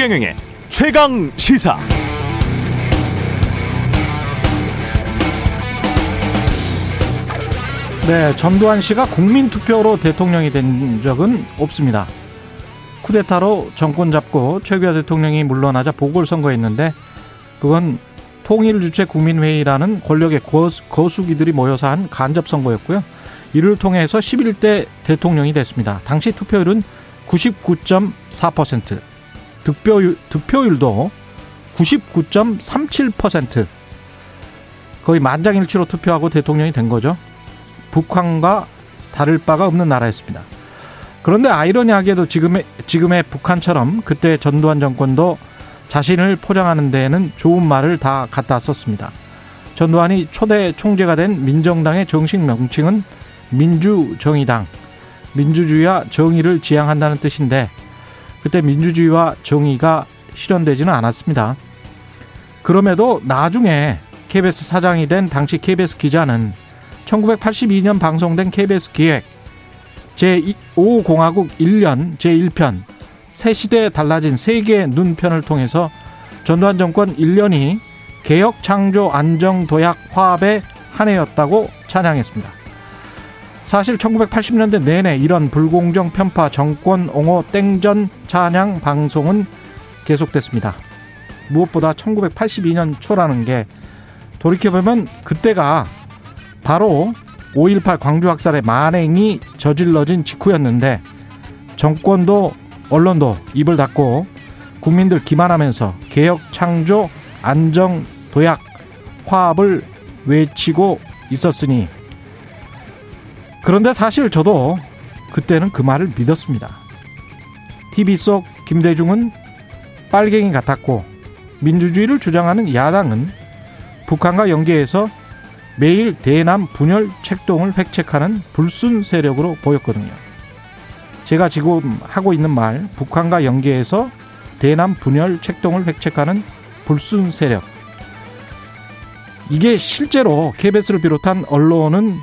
최경영의 최강 시사. 네, 전두환 씨가 국민 투표로 대통령이 된 적은 없습니다. 쿠데타로 정권 잡고 최규하 대통령이 물러나자 보궐선거했는데 그건 통일 주체 국민회의라는 권력의 거수기들이 모여서 한 간접 선거였고요. 이를 통해서 11대 대통령이 됐습니다. 당시 투표율은 99.4%, 득표율, 득표율도 99.37%, 거의 만장일치로 투표하고 대통령이 된 거죠. 북한과 다를 바가 없는 나라였습니다. 그런데 아이러니하게도 지금의, 지금의 북한처럼 그때 전두환 정권도 자신을 포장하는 데에는 좋은 말을 다 갖다 썼습니다. 전두환이 초대 총재가 된 민정당의 정식 명칭은 민주정의당, 민주주의와 정의를 지향한다는 뜻인데 그때 민주주의와 정의가 실현되지는 않았습니다. 그럼에도 나중에 KBS 사장이 된 당시 KBS 기자는 1982년 방송된 KBS 기획 제5공화국 1년 제1편 새 시대에 달라진 세계의 눈편을 통해서 전두환 정권 1년이 개혁 창조 안정 도약 화합의 한 해였다고 찬양했습니다. 사실 1980년대 내내 이런 불공정 편파 정권 옹호 땡전 찬양 방송은 계속됐습니다. 무엇보다 1982년 초라는 게 돌이켜보면 그때가 바로 5.18 광주 학살의 만행이 저질러진 직후였는데 정권도 언론도 입을 닫고 국민들 기만하면서 개혁 창조 안정 도약 화합을 외치고 있었으니 그런데 사실 저도 그때는 그 말을 믿었습니다. TV 속 김대중은 빨갱이 같았고 민주주의를 주장하는 야당은 북한과 연계해서 매일 대남 분열 책동을 획책하는 불순 세력으로 보였거든요. 제가 지금 하고 있는 말, 북한과 연계해서 대남 분열 책동을 획책하는 불순 세력. 이게 실제로 KBS를 비롯한 언론은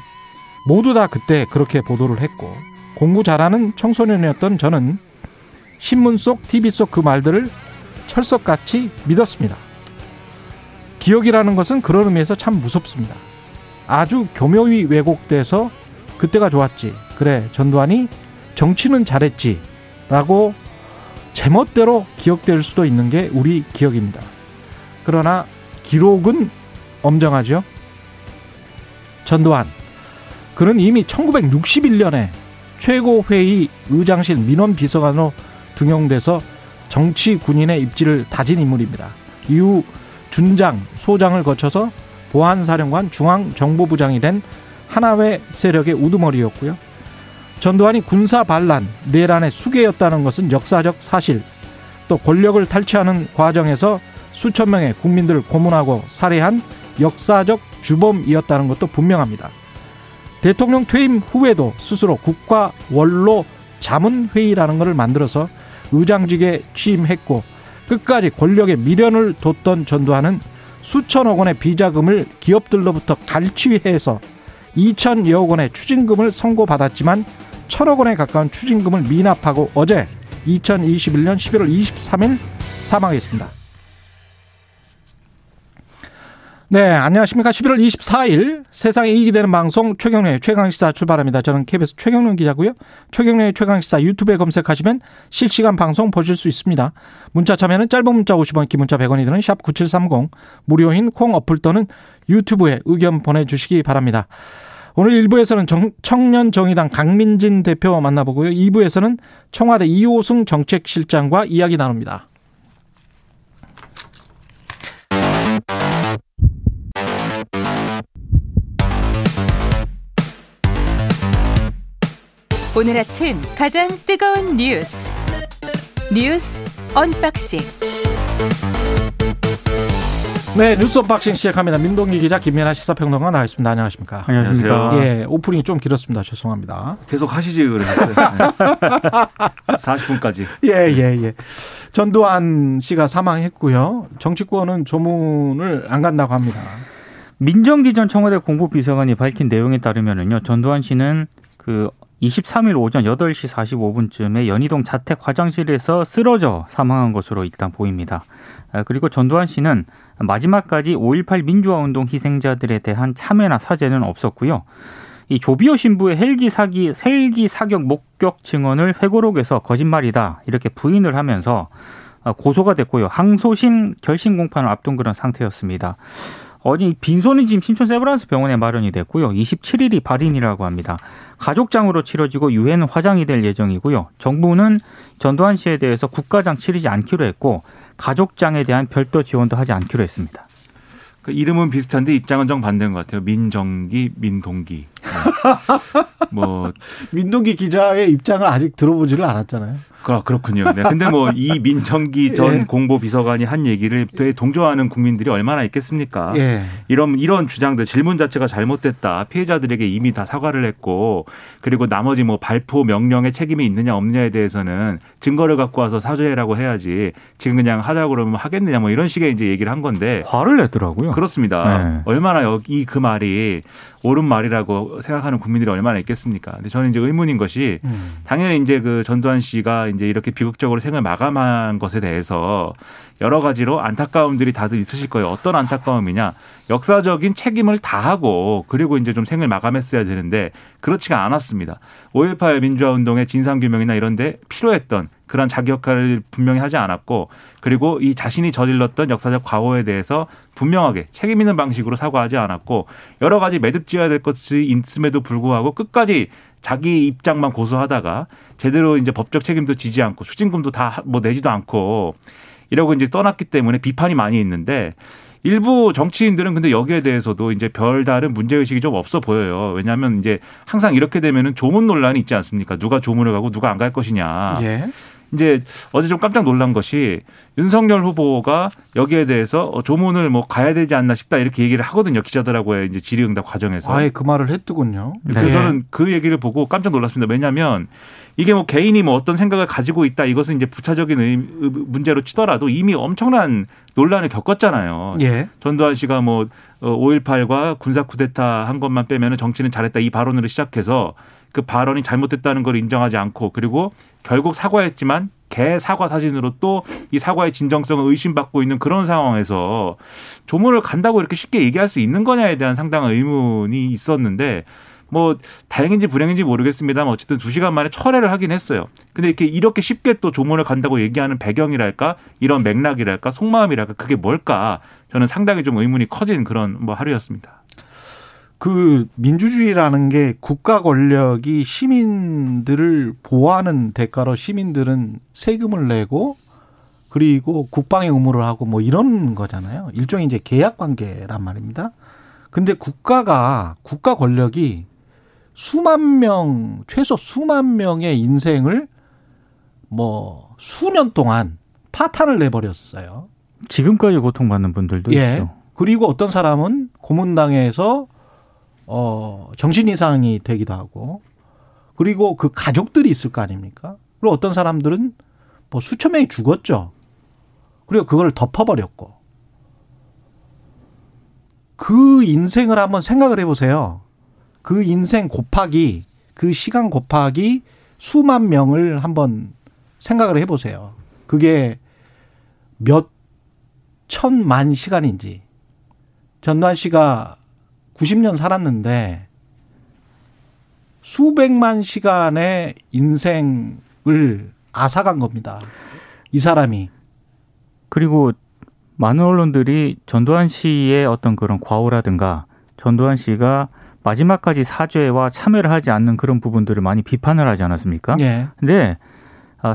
모두 다 그때 그렇게 보도를 했고 공부 잘하는 청소년이었던 저는 신문 속, TV 속 그 말들을 철석같이 믿었습니다. 기억이라는 것은 그런 의미에서 참 무섭습니다. 아주 교묘히 왜곡돼서 그때가 좋았지. 그래, 전두환이 정치는 잘했지. 라고 제멋대로 기억될 수도 있는 게 우리 기억입니다. 그러나 기록은 엄정하죠. 전두환. 그는 이미 1961년에 최고회의 의장실 민원 비서관으로 등용돼서 정치 군인의 입지를 다진 인물입니다. 이후 준장, 소장을 거쳐서 보안사령관 중앙정보부장이 된 하나회 세력의 우두머리였고요. 전두환이 군사 반란, 내란의 수괴였다는 것은 역사적 사실. 또 권력을 탈취하는 과정에서 수천 명의 국민들을 고문하고 살해한 역사적 주범이었다는 것도 분명합니다. 대통령 퇴임 후에도 스스로 국가 원로 자문회의라는 것을 만들어서 의장직에 취임했고 끝까지 권력의 미련을 뒀던 전두환은 수천억 원의 비자금을 기업들로부터 갈취해서 2천여억 원의 추징금을 선고받았지만 천억 원에 가까운 추징금을 미납하고 어제 2021년 11월 23일 사망했습니다. 네, 안녕하십니까. 11월 24일 세상에 이익이 되는 방송 최경련의 최강시사 출발합니다. 저는 KBS 최경련 기자고요. 최경련의 최강시사 유튜브에 검색하시면 실시간 방송 보실 수 있습니다. 문자 참여는 짧은 문자 50원, 긴 문자 100원이 드는 샵 9730, 무료인 콩 어플 또는 유튜브에 의견 보내주시기 바랍니다. 오늘 1부에서는 정, 청년 정의당 강민진 대표 만나보고요. 2부에서는 청와대 이호승 정책실장과 이야기 나눕니다. 오늘 아침 가장 뜨거운 뉴스 뉴스 언박싱 네 뉴스 unboxing 시작합니다. 민동기 기자 김민아 시사평론가 나와 있습니다. 안녕하십니까? 안녕하십니까? 예 오프닝이 좀 길었습니다. 죄송합니다. 계속 하시지 그러셨어요. 네. 40분까지. 예예 예, 예. 전두환 씨가 사망했고요. 정치권은 조문을 안 간다고 합니다. 민정기 전 청와대 공보비서관이 밝힌 내용에 따르면은요 전두환 씨는 그 23일 오전 8시 45분쯤에 연희동 자택 화장실에서 쓰러져 사망한 것으로 일단 보입니다. 아, 그리고 전두환 씨는 마지막까지 5.18 민주화 운동 희생자들에 대한 참여나 사죄는 없었고요. 이 조비오 신부의 헬기 사기 헬기 사격 목격 증언을 회고록에서 거짓말이다 이렇게 부인을 하면서 아, 고소가 됐고요. 항소심 결심 공판을 앞둔 그런 상태였습니다. 어제 빈손이 지금 신촌 세브란스 병원에 마련이 됐고요. 27일이 발인이라고 합니다. 가족장으로 치러지고 유해는 화장이 될 예정이고요. 정부는 전두환 씨에 대해서 국가장 치르지 않기로 했고 가족장에 대한 별도 지원도 하지 않기로 했습니다. 그 이름은 비슷한데 입장은 정 반대인 것 같아요. 민정기, 민동기. 네. 뭐 민동기 기자의 입장을 아직 들어보지를 않았잖아요. 그, 그렇군요. 네. 근데 뭐 이 민정기 전 예. 공보 비서관이 한 얘기를 되게 동조하는 국민들이 얼마나 있겠습니까? 예. 이런 이런 주장들 질문 자체가 잘못됐다. 피해자들에게 이미 다 사과를 했고 그리고 나머지 뭐 발포 명령에 책임이 있느냐 없느냐에 대해서는 증거를 갖고 와서 사죄라고 해야지 지금 그냥 하자고 그러면 하겠느냐 뭐 이런 식의 이제 얘기를 한 건데 화를 냈더라고요. 그렇습니다. 네. 얼마나 여기 그 말이 옳은 말이라고 생각하는 국민들이 얼마나 있겠습니까? 근데 저는 이제 의문인 것이 음. 당연히 이제 그 전두환 씨가 이제 이렇게 비극적으로 생을 마감한 것에 대해서 여러 가지로 안타까움들이 다들 있으실 거예요. 어떤 안타까움이냐? 역사적인 책임을 다하고 그리고 이제 좀 생을 마감했어야 되는데 그렇지가 않았습니다. 5.18 민주화 운동의 진상 규명이나 이런 데 필요했던 그런 자기 역할을 분명히 하지 않았고 그리고 이 자신이 저질렀던 역사적 과오에 대해서 분명하게 책임 있는 방식으로 사과하지 않았고 여러 가지 매듭지어야 될 것이 있음에도 불구하고 끝까지 자기 입장만 고수하다가 제대로 이제 법적 책임도 지지 않고 추징금도 다 뭐 내지도 않고 이러고 이제 떠났기 때문에 비판이 많이 있는데 일부 정치인들은 근데 여기에 대해서도 이제 별다른 문제의식이 좀 없어 보여요. 왜냐하면 이제 항상 이렇게 되면은 조문 논란이 있지 않습니까? 누가 조문을 가고 누가 안 갈 것이냐. 예. 이제 어제 좀 깜짝 놀란 것이 윤석열 후보가 여기에 대해서 어, 조문을 뭐 가야 되지 않나 싶다 이렇게 얘기를 하거든요 기자들하고의 이제 질의응답 과정에서. 아예 그 말을 했더군요. 그래서 네. 저는 그 얘기를 보고 깜짝 놀랐습니다. 왜냐하면 이게 뭐 개인이 뭐 어떤 생각을 가지고 있다 이것은 이제 부차적인 문제로 치더라도 이미 엄청난 논란을 겪었잖아요. 예. 전두환 씨가 뭐 5.18과 어, 군사 쿠데타 한 것만 빼면은 정치는 잘했다 이 발언으로 시작해서 그 발언이 잘못됐다는 걸 인정하지 않고 그리고 결국 사과했지만 개 사과 사진으로 또 이 사과의 진정성을 의심받고 있는 그런 상황에서 조문을 간다고 이렇게 쉽게 얘기할 수 있는 거냐에 대한 상당한 의문이 있었는데 뭐 다행인지 불행인지 모르겠습니다만 어쨌든 두 시간 만에 철회를 하긴 했어요. 근데 이렇게 이렇게 쉽게 또 조문을 간다고 얘기하는 배경이랄까 이런 맥락이랄까 속마음이랄까 그게 뭘까 저는 상당히 좀 의문이 커진 그런 뭐 하루였습니다. 그 민주주의라는 게 국가 권력이 시민들을 보호하는 대가로 시민들은 세금을 내고 그리고 국방의 의무를 하고 뭐 이런 거잖아요. 일종의 이제 계약 관계란 말입니다. 근데 국가가 국가 권력이 수만 명, 최소 수만 명의 인생을 뭐 수년 동안 파탄을 내버렸어요. 지금까지 고통받는 분들도 예. 있죠. 그리고 어떤 사람은 고문당해서 어 정신 이상이 되기도 하고 그리고 그 가족들이 있을 거 아닙니까? 그리고 어떤 사람들은 뭐 수천 명이 죽었죠. 그리고 그걸 덮어버렸고 그 인생을 한번 생각을 해보세요. 그 인생 곱하기 그 시간 곱하기 수만 명을 한번 생각을 해보세요. 그게 몇 천만 시간인지. 전두환 씨가 90년 살았는데 수백만 시간의 인생을 앗아간 겁니다. 이 사람이. 그리고 많은 언론들이 전두환 씨의 어떤 그런 과오라든가 전두환 씨가 마지막까지 사죄와 참여를 하지 않는 그런 부분들을 많이 비판을 하지 않았습니까? 예. 근데 아,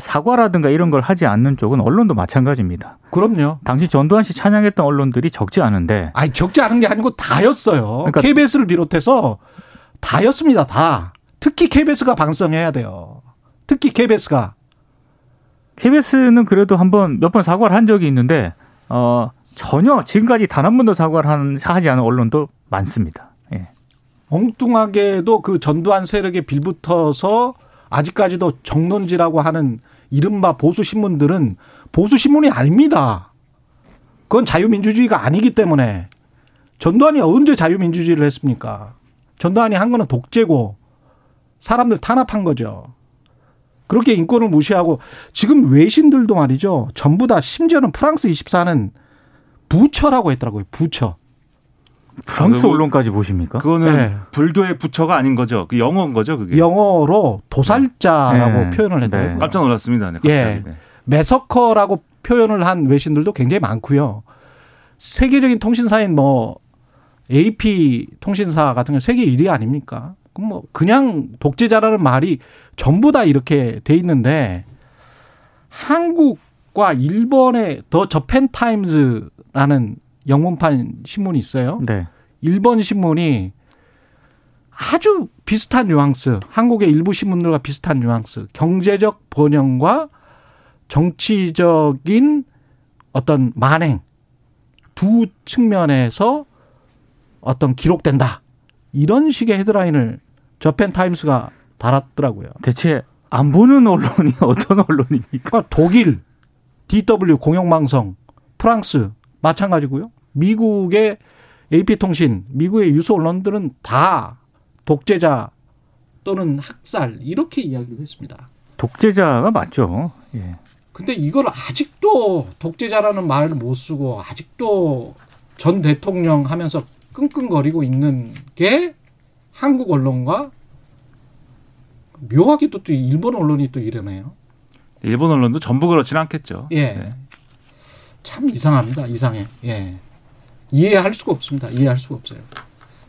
사과라든가 이런 걸 하지 않는 쪽은 언론도 마찬가지입니다. 그럼요. 당시 전두환 씨 찬양했던 언론들이 적지 않은데. 아니, 적지 않은 게 아니고 다였어요. 그러니까 KBS를 비롯해서 다였습니다. 다. 특히 KBS가 방송해야 돼요. 특히 KBS가. KBS는 그래도 한번 몇 번 사과를 한 적이 있는데, 어, 전혀 지금까지 단 한 번도 사과를 한, 하지 않은 언론도 많습니다. 엉뚱하게도 그 전두환 세력에 빌붙어서 아직까지도 정론지라고 하는 이른바 보수 신문들은 보수 신문이 아닙니다. 그건 자유민주주의가 아니기 때문에 전두환이 언제 자유민주주의를 했습니까? 전두환이 한 거는 독재고 사람들 탄압한 거죠. 그렇게 인권을 무시하고 지금 외신들도 말이죠. 전부 다 심지어는 프랑스 24는 부처라고 했더라고요. 부처. 프랑스 아, 언론까지 보십니까? 그거는 네. 불교의 부처가 아닌 거죠. 그 영어인 거죠, 그게. 영어로 도살자라고 네. 표현을 했더라고요. 네. 깜짝 놀랐습니다. 네, 예. 갑자기. 네. 매서커라고 표현을 한 외신들도 굉장히 많고요. 세계적인 통신사인 뭐 AP 통신사 같은 경우 세계 1위 아닙니까? 그럼 뭐 그냥 독재자라는 말이 전부 다 이렇게 돼 있는데 한국과 일본의 더 저펜 타임즈라는 영문판 신문이 있어요. 네. 일본 신문이 아주 비슷한 뉘앙스, 한국의 일부 신문들과 비슷한 뉘앙스, 경제적 번영과 정치적인 어떤 만행 두 측면에서 어떤 기록된다. 이런 식의 헤드라인을 저펜 타임스가 달았더라고요. 대체 안 보는 언론이 어떤 언론입니까? 그러니까 독일, DW 공영방송, 프랑스 마찬가지고요. 미국의 AP통신, 미국의 유수 언론들은 다 독재자 또는 학살 이렇게 이야기를 했습니다. 독재자가 맞죠. 예. 근데 이걸 아직도 독재자라는 말을 못 쓰고 아직도 전 대통령 하면서 끙끙거리고 있는 게 한국 언론과 묘하게도 또 일본 언론이 또 이러네요. 일본 언론도 전부 그렇지는 않겠죠. 예. 네. 참 이상합니다. 이상해. 예. 이해할 수가 없습니다. 이해할 수가 없어요.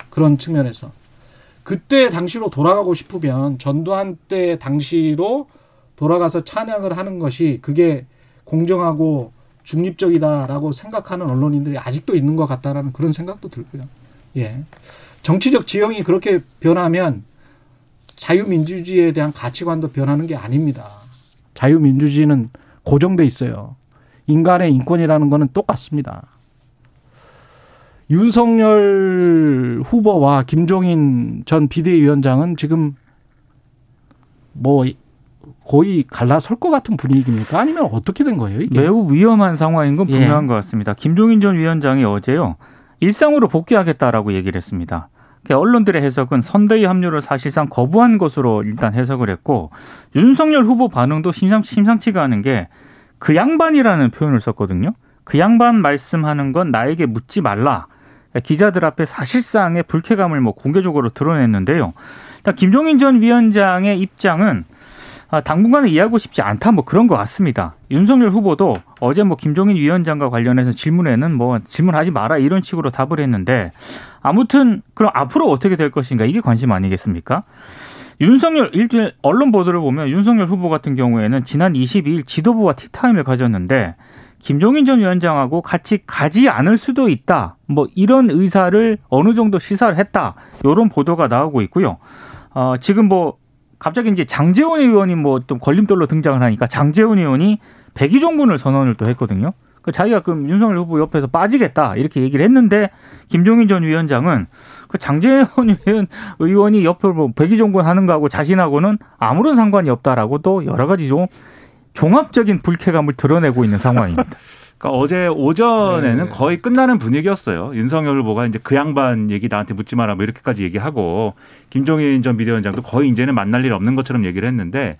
그런 측면에서. 그때 당시로 돌아가고 싶으면 전두환 때 당시로 돌아가서 찬양을 하는 것이 그게 공정하고 중립적이다라고 생각하는 언론인들이 아직도 있는 것 같다라는 그런 생각도 들고요. 예. 정치적 지형이 그렇게 변하면 자유민주주의에 대한 가치관도 변하는 게 아닙니다. 자유민주주의는 고정돼 있어요. 인간의 인권이라는 거는 똑같습니다. 윤석열 후보와 김종인 전 비대위원장은 지금 뭐 거의 갈라설 것 같은 분위기입니까? 아니면 어떻게 된 거예요? 이게? 매우 위험한 상황인 건 예. 분명한 것 같습니다. 김종인 전 위원장이 어제요 일상으로 복귀하겠다라고 얘기를 했습니다. 그 언론들의 해석은 선대위 합류를 사실상 거부한 것으로 일단 해석을 했고 윤석열 후보 반응도 심상, 심상치가 않은 게 그 양반이라는 표현을 썼거든요. 그 양반 말씀하는 건 나에게 묻지 말라. 그러니까 기자들 앞에 사실상의 불쾌감을 뭐 공개적으로 드러냈는데요. 김종인 전 위원장의 입장은 아, 당분간은 이해하고 싶지 않다 뭐 그런 것 같습니다. 윤석열 후보도 어제 뭐 김종인 위원장과 관련해서 질문에는 뭐 질문하지 마라 이런 식으로 답을 했는데 아무튼 그럼 앞으로 어떻게 될 것인가 이게 관심 아니겠습니까? 윤석열 일주일 언론 보도를 보면 윤석열 후보 같은 경우에는 지난 22일 지도부와 티타임을 가졌는데 김종인 전 위원장하고 같이 가지 않을 수도 있다. 뭐 이런 의사를 어느 정도 시사를 했다. 이런 보도가 나오고 있고요. 어, 지금 뭐 갑자기 이제 장재원 의원이 뭐또 걸림돌로 등장을 하니까 장재원 의원이 백의종군을 선언을 또 했거든요. 그 자기가 그럼 윤석열 후보 옆에서 빠지겠다 이렇게 얘기를 했는데 김종인 전 위원장은 그 장재원 의원 의원이 옆으로 뭐 백의종군 하는 거하고 자신하고는 아무런 상관이 없다라고 또 여러 가지 좀 종합적인 불쾌감을 드러내고 있는 상황입니다. 그러니까 어제 오전에는 네. 거의 끝나는 분위기였어요. 윤석열 후보가 이제 그 양반 얘기 나한테 묻지 마라 뭐 이렇게까지 얘기하고 김종인 전 비대위원장도 거의 이제는 만날 일 없는 것처럼 얘기를 했는데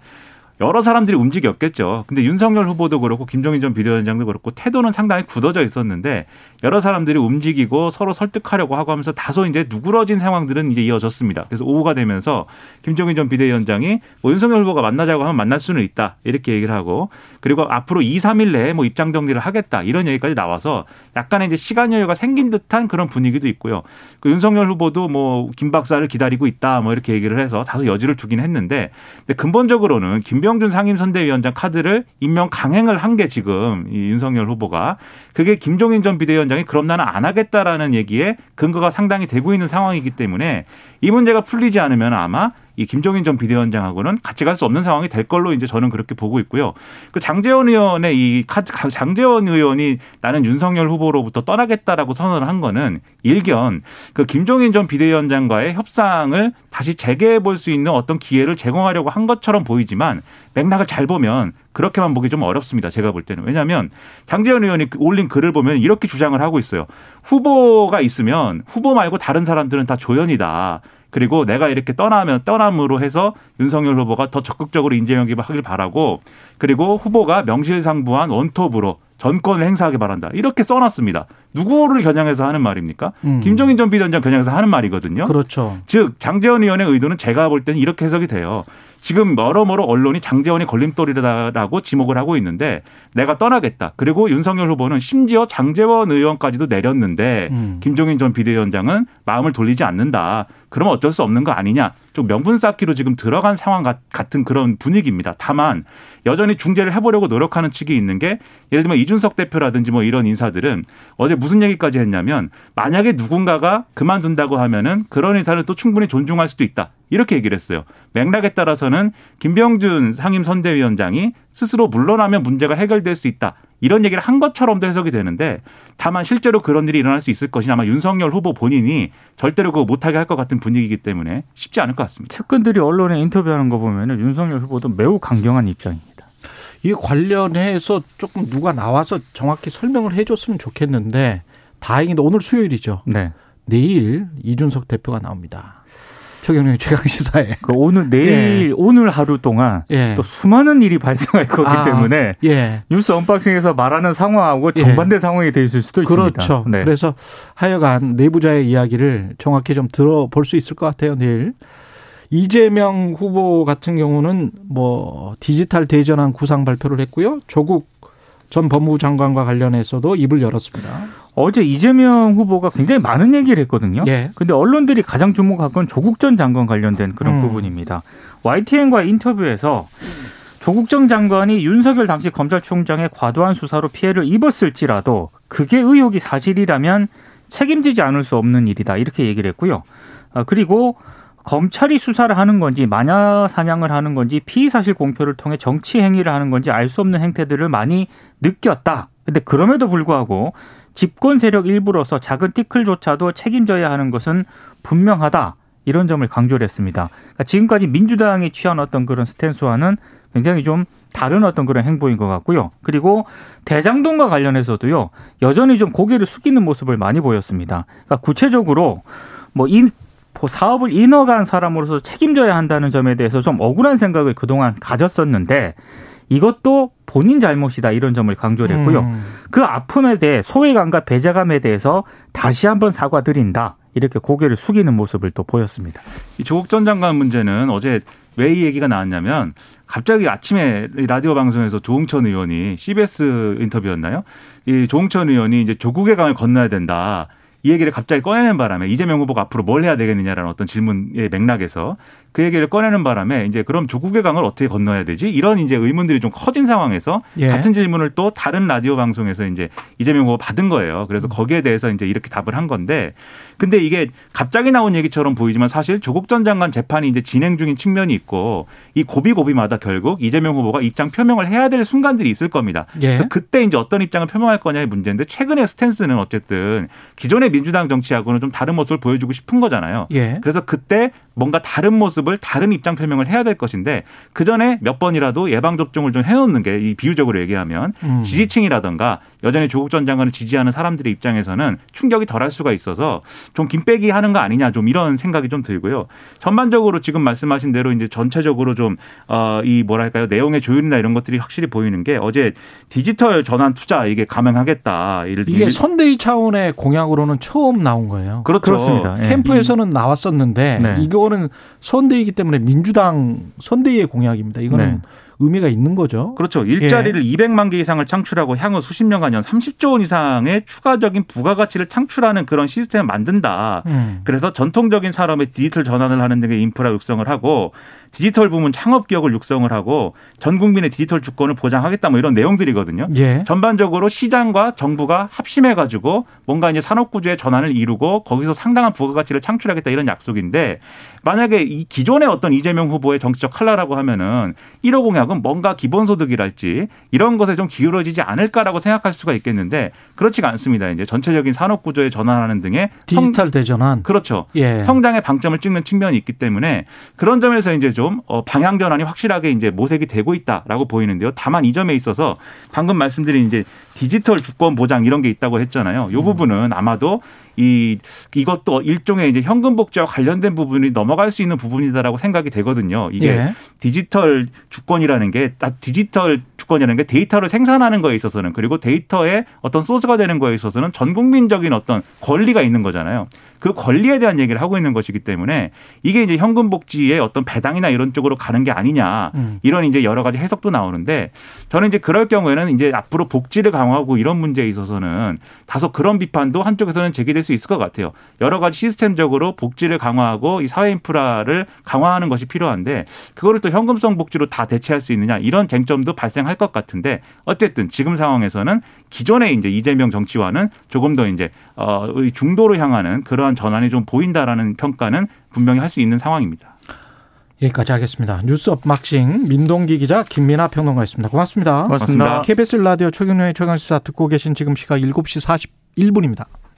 여러 사람들이 움직였겠죠. 근데 윤석열 후보도 그렇고 김종인 전 비대위원장도 그렇고 태도는 상당히 굳어져 있었는데 여러 사람들이 움직이고 서로 설득하려고 하고 하면서 다소 이제 누그러진 상황들은 이제 이어졌습니다. 그래서 오후가 되면서 김종인 전 비대위원장이 뭐 윤석열 후보가 만나자고 하면 만날 수는 있다 이렇게 얘기를 하고 그리고 앞으로 2, 3일 내에 뭐 입장 정리를 하겠다 이런 얘기까지 나와서 약간의 이제 시간 여유가 생긴 듯한 그런 분위기도 있고요. 그 윤석열 후보도 뭐 김 박사를 기다리고 있다 뭐 이렇게 얘기를 해서 다소 여지를 주긴 했는데 근데 근본적으로는 김 병준 상임선대위원장 카드를 임명 강행을 한 게 지금 이 윤석열 후보가 그게 김종인 전 비대위원장이 그럼 나는 안 하겠다라는 얘기에 근거가 상당히 되고 있는 상황이기 때문에 이 문제가 풀리지 않으면 아마 이 김종인 전 비대위원장하고는 같이 갈 수 없는 상황이 될 걸로 이제 저는 그렇게 보고 있고요. 그 장재원 의원의 이 장재원 의원이 나는 윤석열 후보로부터 떠나겠다라고 선언을 한 거는 일견 그 김종인 전 비대위원장과의 협상을 다시 재개해 볼 수 있는 어떤 기회를 제공하려고 한 것처럼 보이지만 맥락을 잘 보면 그렇게만 보기 좀 어렵습니다. 제가 볼 때는. 왜냐하면 장재원 의원이 그 올린 글을 보면 이렇게 주장을 하고 있어요. 후보가 있으면 후보 말고 다른 사람들은 다 조연이다. 그리고 내가 이렇게 떠나면 떠남으로 해서 윤석열 후보가 더 적극적으로 인재 영입을 하길 바라고 그리고 후보가 명실상부한 원톱으로 전권을 행사하기 바란다. 이렇게 써놨습니다. 누구를 겨냥해서 하는 말입니까? 음. 김종인 전 비대위원장 겨냥해서 하는 말이거든요. 그렇죠. 즉 장재원 의원의 의도는 제가 볼 때는 이렇게 해석이 돼요. 지금 여러모로 언론이 장재원이 걸림돌이다라고 지목을 하고 있는데 내가 떠나겠다. 그리고 윤석열 후보는 심지어 장재원 의원까지도 내렸는데 음. 김종인 전 비대위원장은 마음을 돌리지 않는다. 그러면 어쩔 수 없는 거 아니냐. 좀 명분 쌓기로 지금 들어간 상황 같은 그런 분위기입니다. 다만 여전히 중재를 해보려고 노력하는 측이 있는 게 예를 들면 이준석 대표라든지 뭐 이런 인사들은 어제 무슨 얘기까지 했냐면 만약에 누군가가 그만둔다고 하면은 그런 인사를 또 충분히 존중할 수도 있다. 이렇게 얘기를 했어요. 맥락에 따라서는 김병준 상임 선대위원장이 스스로 물러나면 문제가 해결될 수 있다. 이런 얘기를 한 것처럼도 해석이 되는데 다만 실제로 그런 일이 일어날 수 있을 것이냐 아마 윤석열 후보 본인이 절대로 그거 못하게 할 것 같은 분위기이기 때문에 쉽지 않을 것 같습니다. 측근들이 언론에 인터뷰하는 거 보면은 윤석열 후보도 매우 강경한 입장입니다. 이 관련해서 조금 누가 나와서 정확히 설명을 해줬으면 좋겠는데 다행히도 오늘 수요일이죠. 네. 내일 이준석 대표가 나옵니다. 최경영 최강 시사에. 그 오늘 내일 예. 오늘 하루 동안 예. 또 수많은 일이 발생할 거기 아, 때문에 예. 뉴스 언박싱에서 말하는 상황하고 예. 정반대 상황이 돼 있을 수도 있습니다. 그렇죠. 네. 그래서 하여간 내부자의 이야기를 정확히 좀 들어볼 수 있을 것 같아요, 내일. 이재명 후보 같은 경우는 뭐 디지털 대전환 구상 발표를 했고요. 조국 전 법무부 장관과 관련해서도 입을 열었습니다. 어제 이재명 후보가 굉장히 많은 얘기를 했거든요. 예. 근데 언론들이 가장 주목한 건 조국 전 장관 관련된 그런 음. 부분입니다. YTN과 인터뷰에서 조국 전 장관이 윤석열 당시 검찰총장의 과도한 수사로 피해를 입었을지라도 그게 의혹이 사실이라면 책임지지 않을 수 없는 일이다 이렇게 얘기를 했고요. 아, 그리고 검찰이 수사를 하는 건지 마녀 사냥을 하는 건지 피의 사실 공표를 통해 정치 행위를 하는 건지 알 수 없는 행태들을 많이 느꼈다. 근데 그럼에도 불구하고 집권 세력 일부로서 작은 티클조차도 책임져야 하는 것은 분명하다. 이런 점을 강조를 했습니다. 그러니까 지금까지 민주당이 취한 어떤 그런 스탠스와는 굉장히 좀 다른 어떤 그런 행보인 것 같고요. 그리고 대장동과 관련해서도요, 여전히 좀 고개를 숙이는 모습을 많이 보였습니다. 그러니까 구체적으로 뭐 이 사업을 인허가한 사람으로서 책임져야 한다는 점에 대해서 좀 억울한 생각을 그동안 가졌었는데 이것도 본인 잘못이다 이런 점을 강조를 했고요. 음. 그 아픔에 대해 소외감과 배제감에 대해서 다시 한번 사과드린다. 이렇게 고개를 숙이는 모습을 또 보였습니다. 이 조국 전 장관 문제는 어제 왜 이 얘기가 나왔냐면 갑자기 아침에 라디오 방송에서 조홍천 의원이 CBS 인터뷰였나요? 이 조홍천 의원이 이제 조국의 강을 건너야 된다. 이 얘기를 갑자기 꺼내는 바람에 이재명 후보가 앞으로 뭘 해야 되겠느냐라는 어떤 질문의 맥락에서 그 얘기를 꺼내는 바람에 이제 그럼 조국의 강을 어떻게 건너야 되지? 이런 이제 의문들이 좀 커진 상황에서 예. 같은 질문을 또 다른 라디오 방송에서 이제 이재명 후보 받은 거예요. 음. 그래서 거기에 대해서 이제 이렇게 답을 한 건데 근데 이게 갑자기 나온 얘기처럼 보이지만 사실 조국 전 장관 재판이 이제 진행 중인 측면이 있고 이 고비고비마다 결국 이재명 후보가 입장 표명을 해야 될 순간들이 있을 겁니다. 예. 그래서 그때 이제 어떤 입장을 표명할 거냐의 문제인데 최근의 스탠스는 어쨌든 기존의 민주당 정치하고는 좀 다른 모습을 보여주고 싶은 거잖아요. 예. 그래서 그때 뭔가 다른 모습을 다른 입장 표명을 해야 될 것인데 그 전에 몇 번이라도 예방 접종을 좀 해놓는 게 이 비유적으로 얘기하면 음. 지지층이라든가 여전히 조국 전 장관을 지지하는 사람들의 입장에서는 충격이 덜할 수가 있어서 좀 김빼기 하는 거 아니냐 좀 이런 생각이 좀 들고요. 전반적으로 지금 말씀하신 대로 이제 전체적으로 좀 어 이 뭐랄까요 내용의 조율이나 이런 것들이 확실히 보이는 게 어제 디지털 전환 투자 이게 감행하겠다. 이를 이게 선대위 차원의 공약으로는 처음 나온 거예요. 그렇죠. 그렇습니다. 예. 캠프에서는 나왔었는데 네. 이거 는 선대이기 때문에 민주당 선대위의 공약입니다. 이거는 네. 의미가 있는 거죠. 그렇죠. 일자리를 200만 개 이상을 창출하고 향후 수십 년간 연 30조 원 이상의 추가적인 부가가치를 창출하는 그런 시스템을 만든다. 음. 그래서 전통적인 산업의 디지털 전환을 하는 등의 인프라 육성을 하고 디지털 부문 창업 기업을 육성을 하고 전 국민의 디지털 주권을 보장하겠다 뭐 이런 내용들이거든요. 예. 전반적으로 시장과 정부가 합심해 가지고 뭔가 이제 산업 구조의 전환을 이루고 거기서 상당한 부가가치를 창출하겠다 이런 약속인데 만약에 이 기존의 어떤 이재명 후보의 정치적 칼라라고 하면은 1호 공약은 뭔가 기본소득이랄지 이런 것에 좀 기울어지지 않을까라고 생각할 수가 있겠는데 그렇지가 않습니다. 이제 전체적인 산업 구조에 전환하는 등의 성- 디지털 대전환. 그렇죠. 예. 성장의 방점을 찍는 측면이 있기 때문에 그런 점에서 이제 좀 어, 방향 전환이 확실하게 이제 모색이 되고 있다라고 보이는데요. 다만 이 점에 있어서 방금 말씀드린 이제 디지털 주권 보장 이런 게 있다고 했잖아요. 이 부분은 아마도 이 이것도 일종의 이제 현금 복지와 관련된 부분이 넘어갈 수 있는 부분이다라고 생각이 되거든요. 이게 예. 디지털 주권이라는 게딱 디지털 주권이라는 게 데이터를 생산하는 거에 있어서는 그리고 데이터의 어떤 소스가 되는 거에 있어서는 전 국민적인 어떤 권리가 있는 거잖아요. 그 권리에 대한 얘기를 하고 있는 것이기 때문에 이게 이제 현금 복지의 어떤 배당이나 이런 쪽으로 가는 게 아니냐 음. 이런 이제 여러 가지 해석도 나오는데 저는 이제 그럴 경우에는 이제 앞으로 복지를 강화하고 이런 문제에 있어서는 다소 그런 비판도 한쪽에서는 제기될 수 있을 것 같아요. 여러 가지 시스템적으로 복지를 강화하고 이 사회 인프라를 강화하는 것이 필요한데 그거를 또 현금성 복지로 다 대체할 수 있느냐 이런 쟁점도 발생할 것 같은데 어쨌든 지금 상황에서는 기존의 이제 이재명 정치와는 조금 더 이제 어 중도로 향하는 그러한 전환이 좀 보인다라는 평가는 분명히 할 수 있는 상황입니다. 여기까지 하겠습니다. 뉴스 업막싱 민동기 기자 김민아 평론가였습니다. 고맙습니다. 고맙습니다. KBS 라디오 최경련의 최강시사 듣고 계신 지금 시각 7시 41분입니다.